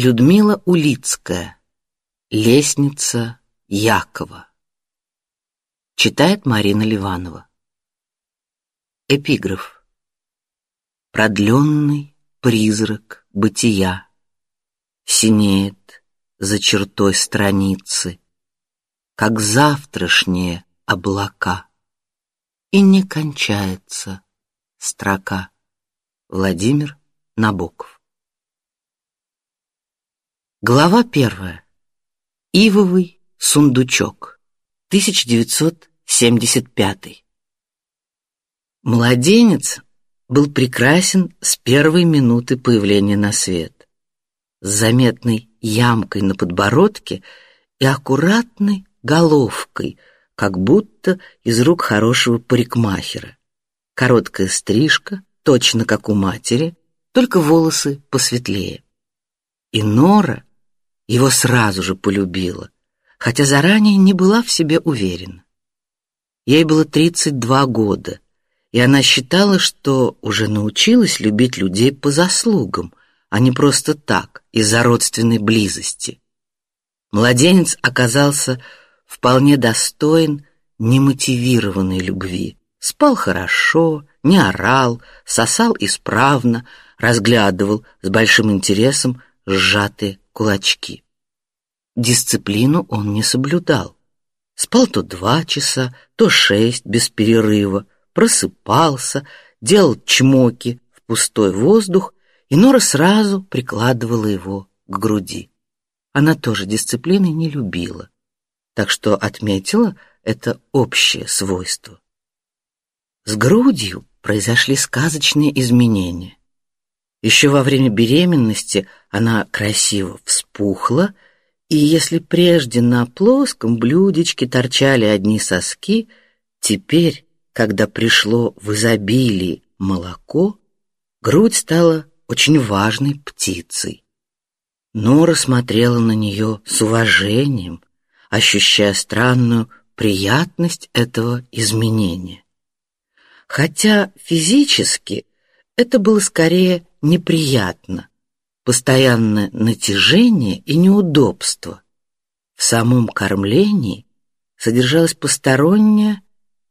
Людмила Улицкая. Лестница Якова. Читает Марина Ливанова. Эпиграф. Продленный призрак бытия синеет за чертой страницы, как завтрашние облака, и не кончается строка. Владимир Набоков. Глава первая. Ивовый сундучок. 1975. Младенец был прекрасен с первой минуты появления на свет. С заметной ямкой на подбородке и аккуратной головкой, как будто из рук хорошего парикмахера. Короткая стрижка, точно как у матери, только волосы посветлее. И Нора его сразу же полюбила, хотя заранее не была в себе уверена. Ей было 32 года, и она считала, что уже научилась любить людей по заслугам, а не просто так, из-за родственной близости. Младенец оказался вполне достоин немотивированной любви. Спал хорошо, не орал, сосал исправно, разглядывал с большим интересом сжатые кулачки. Дисциплину он не соблюдал. Спал то два часа, то шесть без перерыва, просыпался, делал чмоки в пустой воздух, и Нора сразу прикладывала его к груди. Она тоже дисциплины не любила, так что отметила это общее свойство. С грудью произошли сказочные изменения. Еще во время беременности она красиво вспухла, и если прежде на плоском блюдечке торчали одни соски, теперь, когда пришло в изобилии молоко, грудь стала очень важной птицей. Нора смотрела на нее с уважением, ощущая странную приятность этого изменения. Хотя физически это было скорее неприятно, постоянное натяжение и неудобство. В самом кормлении содержалась посторонняя,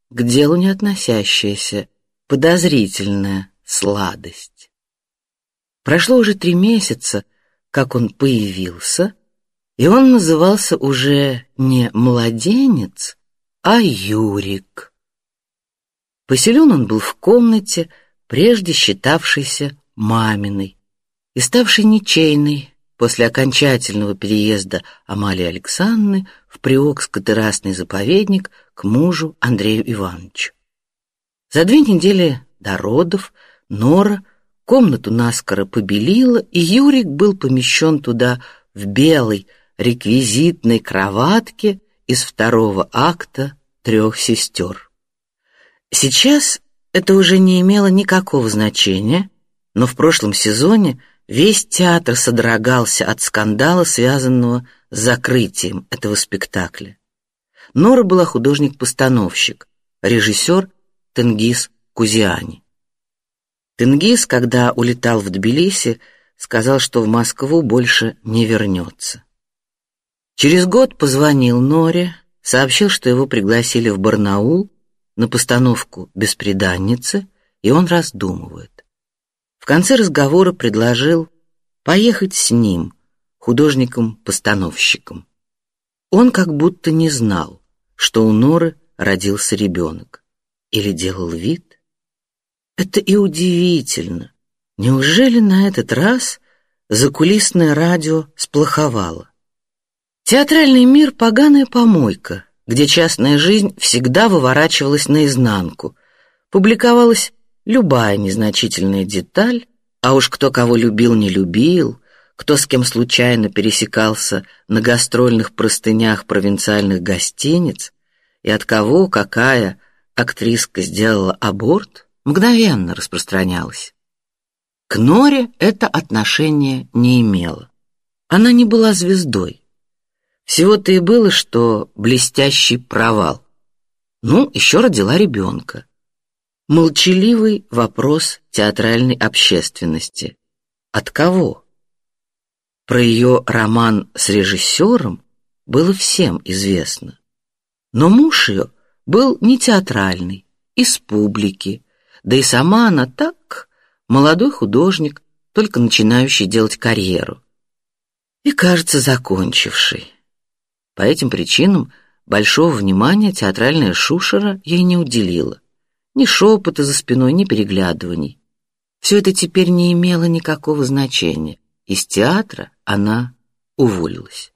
к делу не относящаяся, подозрительная сладость. Прошло уже три месяца, как он появился, и он назывался уже не младенец, а Юрик. Поселен он был в комнате, прежде считавшейся маминой и ставшей ничейной после окончательного переезда Амалии Александры в Приокско-террасный заповедник к мужу Андрею Ивановичу. За две недели до родов Нора комнату наскоро побелила, и Юрик был помещен туда в белой реквизитной кроватке из второго акта трех сестер. Сейчас это уже не имело никакого значения, но в прошлом сезоне весь театр содрогался от скандала, связанного с закрытием этого спектакля. Нора была художник-постановщик, режиссер Тенгиз Кузиани. Тенгиз, когда улетал в Тбилиси, сказал, что в Москву больше не вернется. Через год позвонил Норе, сообщил, что его пригласили в Барнаул на постановку «Беспреданницы», и он раздумывает. Конце разговора предложил поехать с ним, художником-постановщиком. Он как будто не знал, что у Норы родился ребенок, или делал вид. Это и удивительно. Неужели на этот раз закулисное радио сплоховало? Театральный мир поганая помойка, где частная жизнь всегда выворачивалась наизнанку. Публиковалась любая незначительная деталь, а уж кто кого любил, не любил, кто с кем случайно пересекался на гастрольных простынях провинциальных гостиниц и от кого какая актриска сделала аборт, мгновенно распространялась. К Норе это отношение не имело. Она не была звездой. Всего-то и было, что блестящий провал. Ну, еще родила ребенка. Молчаливый вопрос театральной общественности. От кого? Про ее роман с режиссером было всем известно. Но муж ее был не театральный, из публики, да и сама она так, молодой художник, только начинающий делать карьеру. И, кажется, закончивший. По этим причинам большого внимания театральная шушера ей не уделила. Ни шепота за спиной, ни переглядываний. Все это теперь не имело никакого значения. Из театра она уволилась.